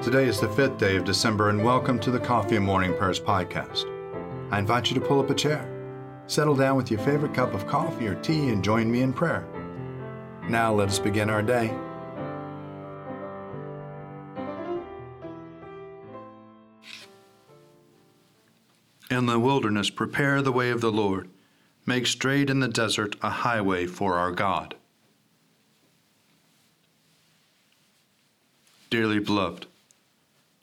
Today is the fifth day of December, and welcome to the Coffee and Morning Prayers podcast. I invite you to pull up a chair, settle down with your favorite cup of coffee or tea, and join me in prayer. Now let us begin our day. In the wilderness, prepare the way of the Lord. Make straight in the desert a highway for our God. Dearly beloved,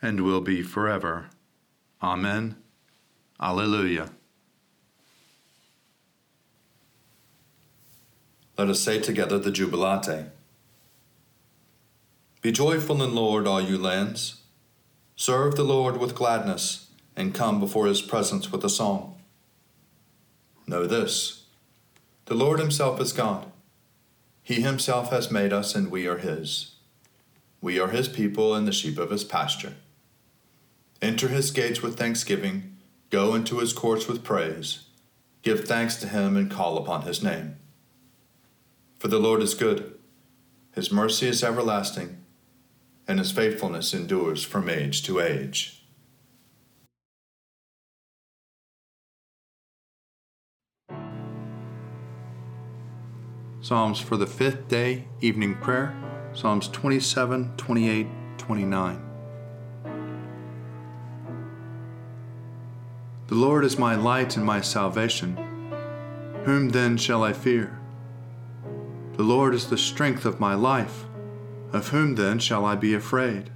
and will be forever. Amen. Alleluia. Let us say together the Jubilate. Be joyful in Lord, all you lands. Serve the Lord with gladness, and come before his presence with a song. Know this the Lord himself is God. He himself has made us, and we are his. We are his people and the sheep of his pasture. Enter his gates with thanksgiving, go into his courts with praise. Give thanks to him and call upon his name. For the Lord is good, his mercy is everlasting, and his faithfulness endures from age to age. Psalms for the fifth day, evening prayer. Psalms 27, 28, 29. The Lord is my light and my salvation. Whom then shall I fear? The Lord is the strength of my life. Of whom then shall I be afraid?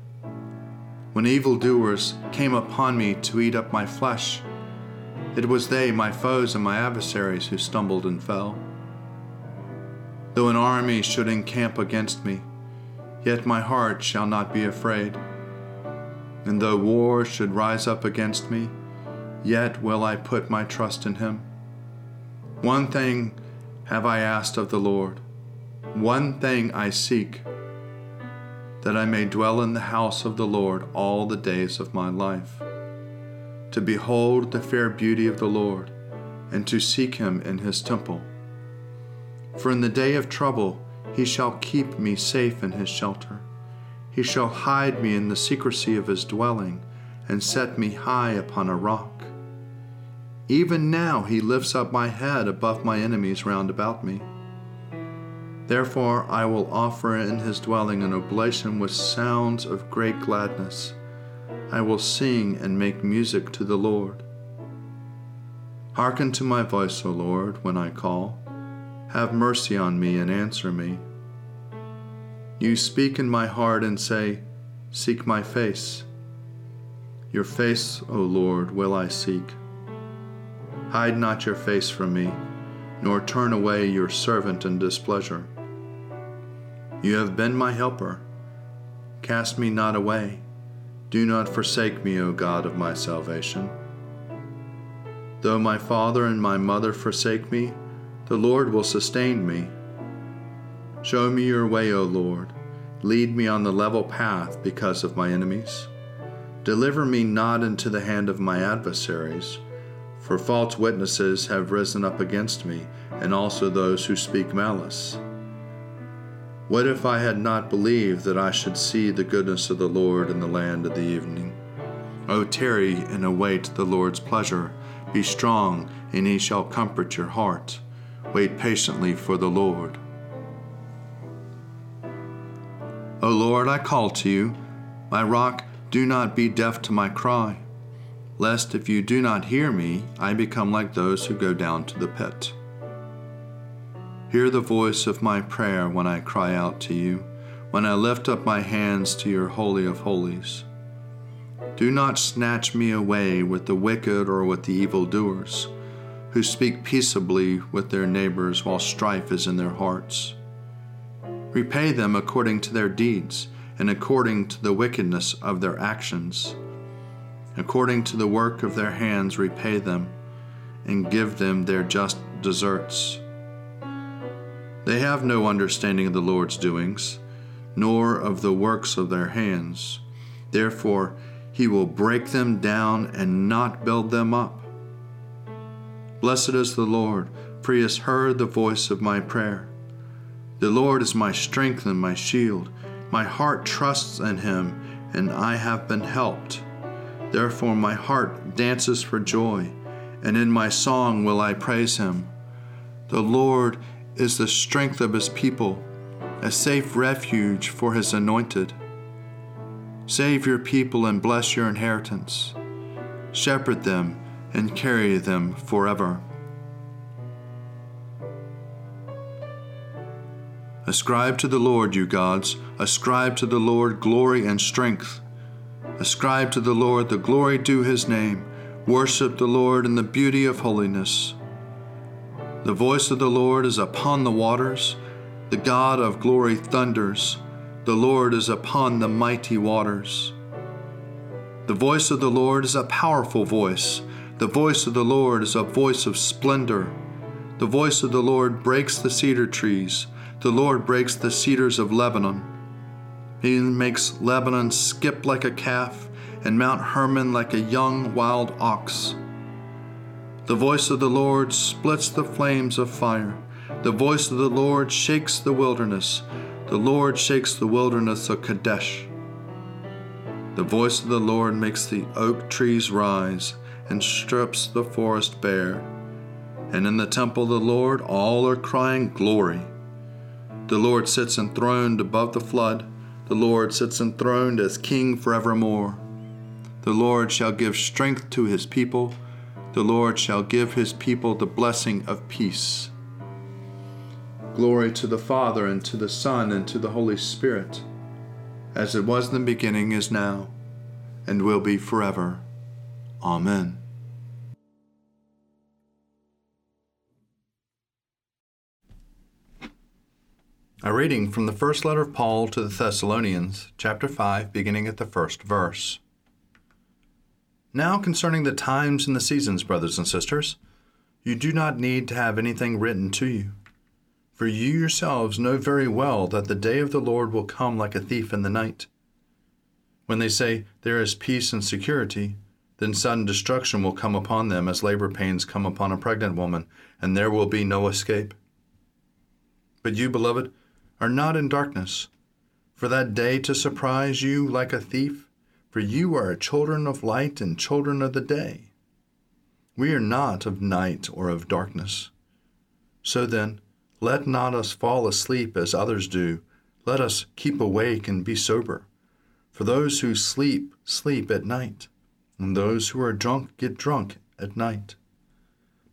When evildoers came upon me to eat up my flesh, it was they, my foes and my adversaries, who stumbled and fell. Though an army should encamp against me, Yet my heart shall not be afraid. And though war should rise up against me, yet will I put my trust in him. One thing have I asked of the Lord, one thing I seek, that I may dwell in the house of the Lord all the days of my life, to behold the fair beauty of the Lord, and to seek him in his temple. For in the day of trouble, he shall keep me safe in his shelter. He shall hide me in the secrecy of his dwelling, and set me high upon a rock. Even now he lifts up my head above my enemies round about me. Therefore I will offer in his dwelling an oblation with sounds of great gladness. I will sing and make music to the Lord. Hearken to my voice, O Lord, when I call. Have mercy on me and answer me. You speak in my heart and say, Seek my face. Your face, O Lord, will I seek. Hide not your face from me, nor turn away your servant in displeasure. You have been my helper. Cast me not away. Do not forsake me, O God of my salvation. Though my father and my mother forsake me, the Lord will sustain me. Show me your way, O Lord. Lead me on the level path because of my enemies. Deliver me not into the hand of my adversaries, for false witnesses have risen up against me, and also those who speak malice. What if I had not believed that I should see the goodness of the Lord in the land of the evening? O tarry and await the Lord's pleasure. Be strong, and he shall comfort your heart. Wait patiently for the Lord. O Lord, I call to you, my rock do not be deaf to my cry, lest if you do not hear me, I become like those who go down to the pit. Hear the voice of my prayer when I cry out to you, when I lift up my hands to your Holy of Holies. Do not snatch me away with the wicked or with the evildoers, who speak peaceably with their neighbors while strife is in their hearts. Repay them according to their deeds and according to the wickedness of their actions. According to the work of their hands, repay them, and give them their just deserts. They have no understanding of the Lord's doings, nor of the works of their hands. Therefore, he will break them down and not build them up. Blessed is the Lord, for he has heard the voice of my prayer. The Lord is my strength and my shield. My heart trusts in him, and I have been helped. Therefore, my heart dances for joy, and in my song will I praise him. The Lord is the strength of his people, a safe refuge for his anointed. Save your people and bless your inheritance. Shepherd them and carry them forever. Ascribe to the Lord, you gods, ascribe to the Lord glory and strength. Ascribe to the Lord the glory due his name. Worship the Lord in the beauty of holiness. The voice of the Lord is upon the waters. The God of glory thunders. The Lord is upon the mighty waters. The voice of the Lord is a powerful voice. The voice of the Lord is a voice of splendor. The voice of the Lord breaks the cedar trees. The Lord breaks the cedars of Lebanon. He makes Lebanon skip like a calf, and Mount Hermon like a young wild ox. The voice of the Lord splits the flames of fire. The voice of the Lord shakes the wilderness. The Lord shakes the wilderness of Kadesh. The voice of the Lord makes the oak trees rise and strips the forest bare. And in the temple of the Lord all are crying, Glory. The Lord sits enthroned above the flood. The Lord sits enthroned as King forevermore. The Lord shall give strength to his people. The Lord shall give his people the blessing of peace. Glory to the Father, and to the Son, and to the Holy Spirit, as it was in the beginning, is now, and will be forever. Amen. A reading from the first letter of Paul to the Thessalonians, chapter 5, beginning at the first verse. Now, concerning the times and the seasons, brothers and sisters, you do not need to have anything written to you. For you yourselves know very well that the day of the Lord will come like a thief in the night. When they say, There is peace and security, then sudden destruction will come upon them as labor pains come upon a pregnant woman, and there will be no escape. But you, beloved, are not in darkness, for that day to surprise you like a thief, for you are children of light and children of the day. We are not of night or of darkness. So then, let not us fall asleep as others do. Let us keep awake and be sober. For those who sleep, sleep at night, and those who are drunk get drunk at night.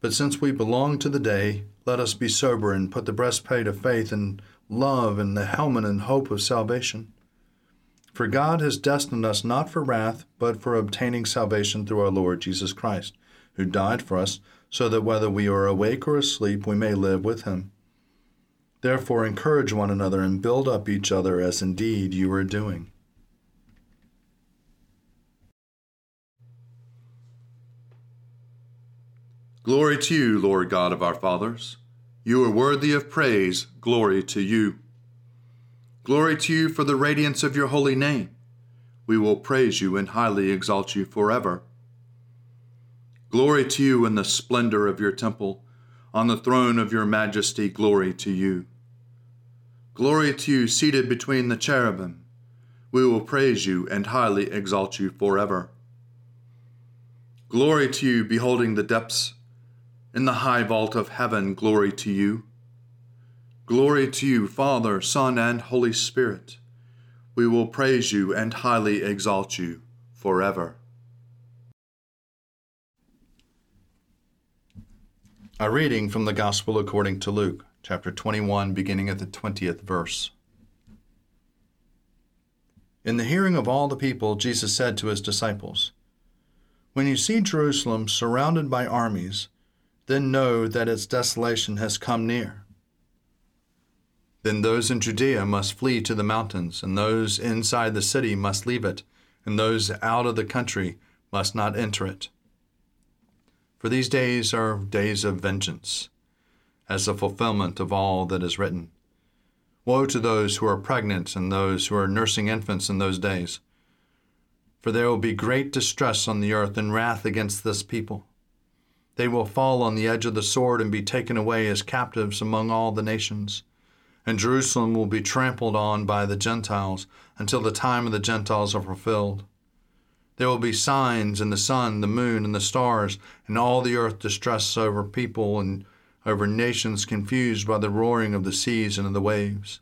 But since we belong to the day, let us be sober and put the breastplate of faith and love, and the helmet and hope of salvation. For God has destined us not for wrath, but for obtaining salvation through our Lord Jesus Christ, who died for us, so that whether we are awake or asleep, we may live with him. Therefore, encourage one another and build up each other as indeed you are doing. Glory to you, Lord God of our fathers. You are worthy of praise. Glory to you. Glory to you for the radiance of your holy name. we will praise you and highly exalt you forever. Glory to you in the splendor of your temple. On the throne of your majesty, glory to you. Glory to you, seated between the cherubim. We will praise you and highly exalt you forever. Glory to you, beholding the depths. In the high vault of heaven, glory to you. Glory to you, Father, Son, and Holy Spirit we will praise you and highly exalt you forever. A reading from the Gospel according to Luke, chapter 21, beginning at the 20th verse. In the hearing of all the people, Jesus said to his disciples, When you see Jerusalem surrounded by armies, then know that its desolation has come near. Then those in Judea must flee to the mountains, and those inside the city must leave it, and those out of the country must not enter it. For these days are days of vengeance, as the fulfillment of all that is written. Woe to those who are pregnant and those who are nursing infants in those days. For there will be great distress on the earth and wrath against this people. They will fall on the edge of the sword and be taken away as captives among all the nations and Jerusalem will be trampled on by the Gentiles until the time of the Gentiles are fulfilled. There will be signs in the sun, the moon, and the stars, and all the earth distress over people and over nations confused by the roaring of the seas and of the waves.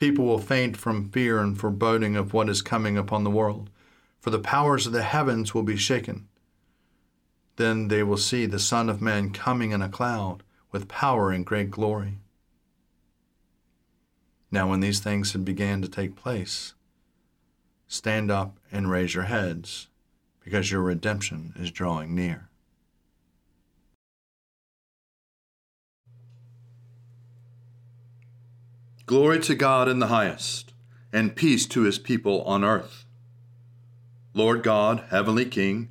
People will faint from fear and foreboding of what is coming upon the world, for the powers of the heavens will be shaken. Then they will see the Son of Man coming in a cloud with power and great glory. Now, when these things had began to take place, stand up and raise your heads, because your redemption is drawing near. Glory to God in the highest, and peace to his people on earth. Lord God, Heavenly King,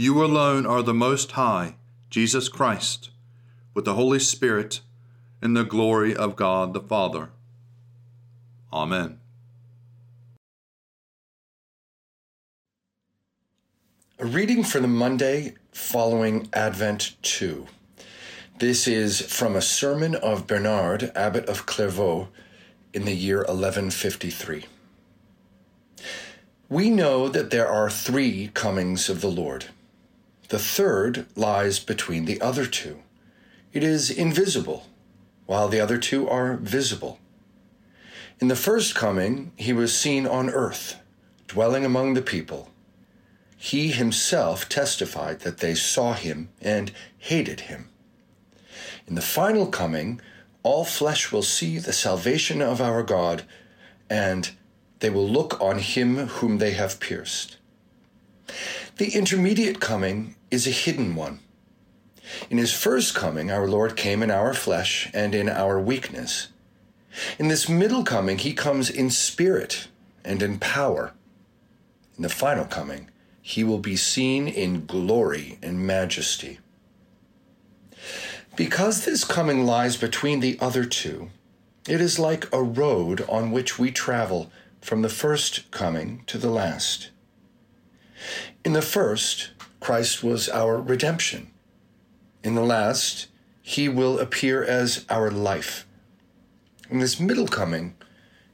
You alone are the Most High, Jesus Christ, with the Holy Spirit, in the glory of God the Father. Amen. A reading for the Monday following Advent 2. This is from a sermon of Bernard, Abbot of Clairvaux, in the year 1153. We know that there are three comings of the Lord. The third lies between the other two. It is invisible, while the other two are visible. In the first coming, he was seen on earth, dwelling among the people. He himself testified that they saw him and hated him. In the final coming, all flesh will see the salvation of our God, and they will look on him whom they have pierced. The intermediate coming is a hidden one. In his first coming, our Lord came in our flesh and in our weakness. In this middle coming, he comes in spirit and in power. In the final coming, he will be seen in glory and majesty. Because this coming lies between the other two, it is like a road on which we travel from the first coming to the last. In the first, Christ was our redemption. In the last, he will appear as our life. In this middle coming,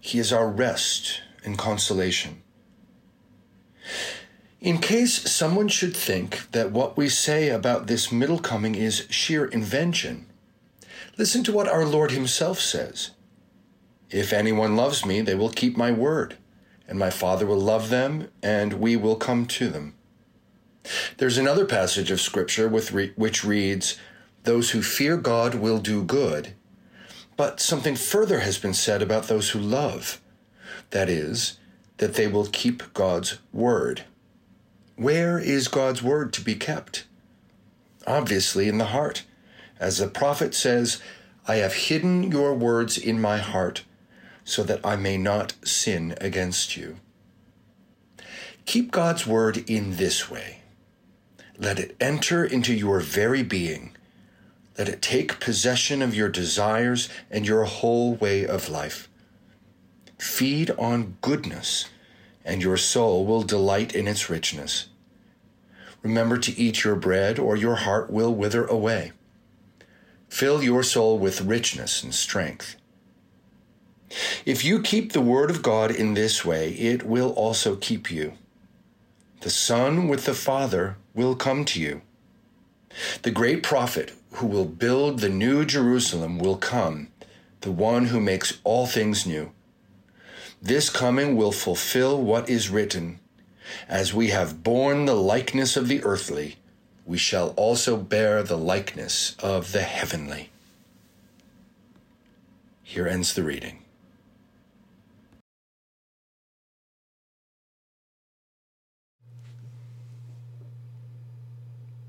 he is our rest and consolation. In case someone should think that what we say about this middle coming is sheer invention, listen to what our Lord Himself says If anyone loves me, they will keep my word, and my Father will love them, and we will come to them. There's another passage of Scripture which reads, Those who fear God will do good but something further has been said about those who love. That is, that they will keep God's word. Where is God's word to be kept? Obviously, in the heart. As the prophet says, I have hidden your words in my heart so that I may not sin against you. Keep God's word in this way. Let it enter into your very being. Let it take possession of your desires and your whole way of life. Feed on goodness, and your soul will delight in its richness. Remember to eat your bread, or your heart will wither away. Fill your soul with richness and strength. If you keep the Word of God in this way, it will also keep you. The Son with the Father will come to you. The great prophet who will build the new Jerusalem will come, the one who makes all things new. This coming will fulfill what is written As we have borne the likeness of the earthly, we shall also bear the likeness of the heavenly. Here ends the reading.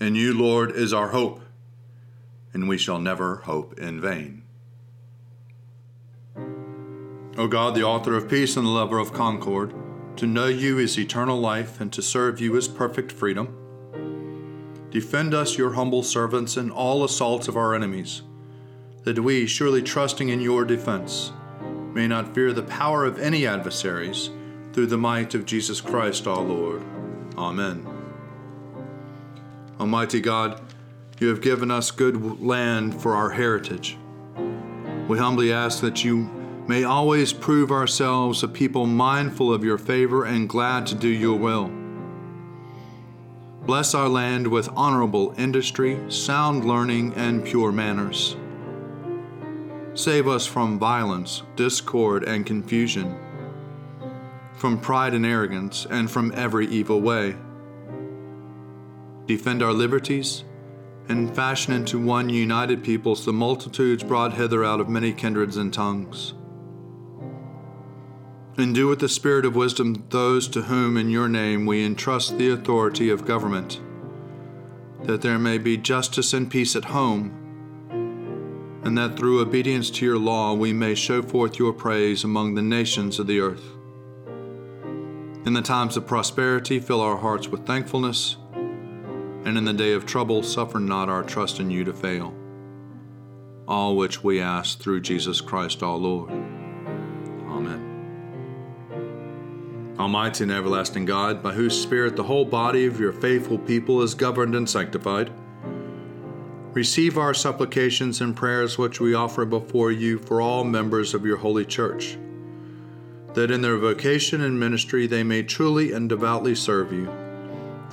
In you, Lord, is our hope, and we shall never hope in vain. O God, the author of peace and the lover of concord, to know you is eternal life, and to serve you is perfect freedom. Defend us, your humble servants, in all assaults of our enemies, that we, surely trusting in your defense, may not fear the power of any adversaries, through the might of Jesus Christ our Lord. Amen. Almighty God, you have given us good land for our heritage. We humbly ask that you may always prove ourselves a people mindful of your favor and glad to do your will. Bless our land with honorable industry, sound learning, and pure manners. Save us from violence, discord, and confusion, from pride and arrogance, and from every evil way defend our liberties, and fashion into one united peoples the multitudes brought hither out of many kindreds and tongues. And do with the spirit of wisdom those to whom in your name we entrust the authority of government, that there may be justice and peace at home, and that through obedience to your law we may show forth your praise among the nations of the earth. In the times of prosperity, fill our hearts with thankfulness and in the day of trouble, suffer not our trust in you to fail. All which we ask through Jesus Christ our Lord. Amen. Almighty and everlasting God, by whose Spirit the whole body of your faithful people is governed and sanctified, receive our supplications and prayers which we offer before you for all members of your holy church, that in their vocation and ministry they may truly and devoutly serve you,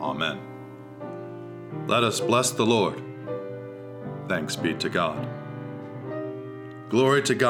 Amen. Let us bless the Lord. Thanks be to God. Glory to God.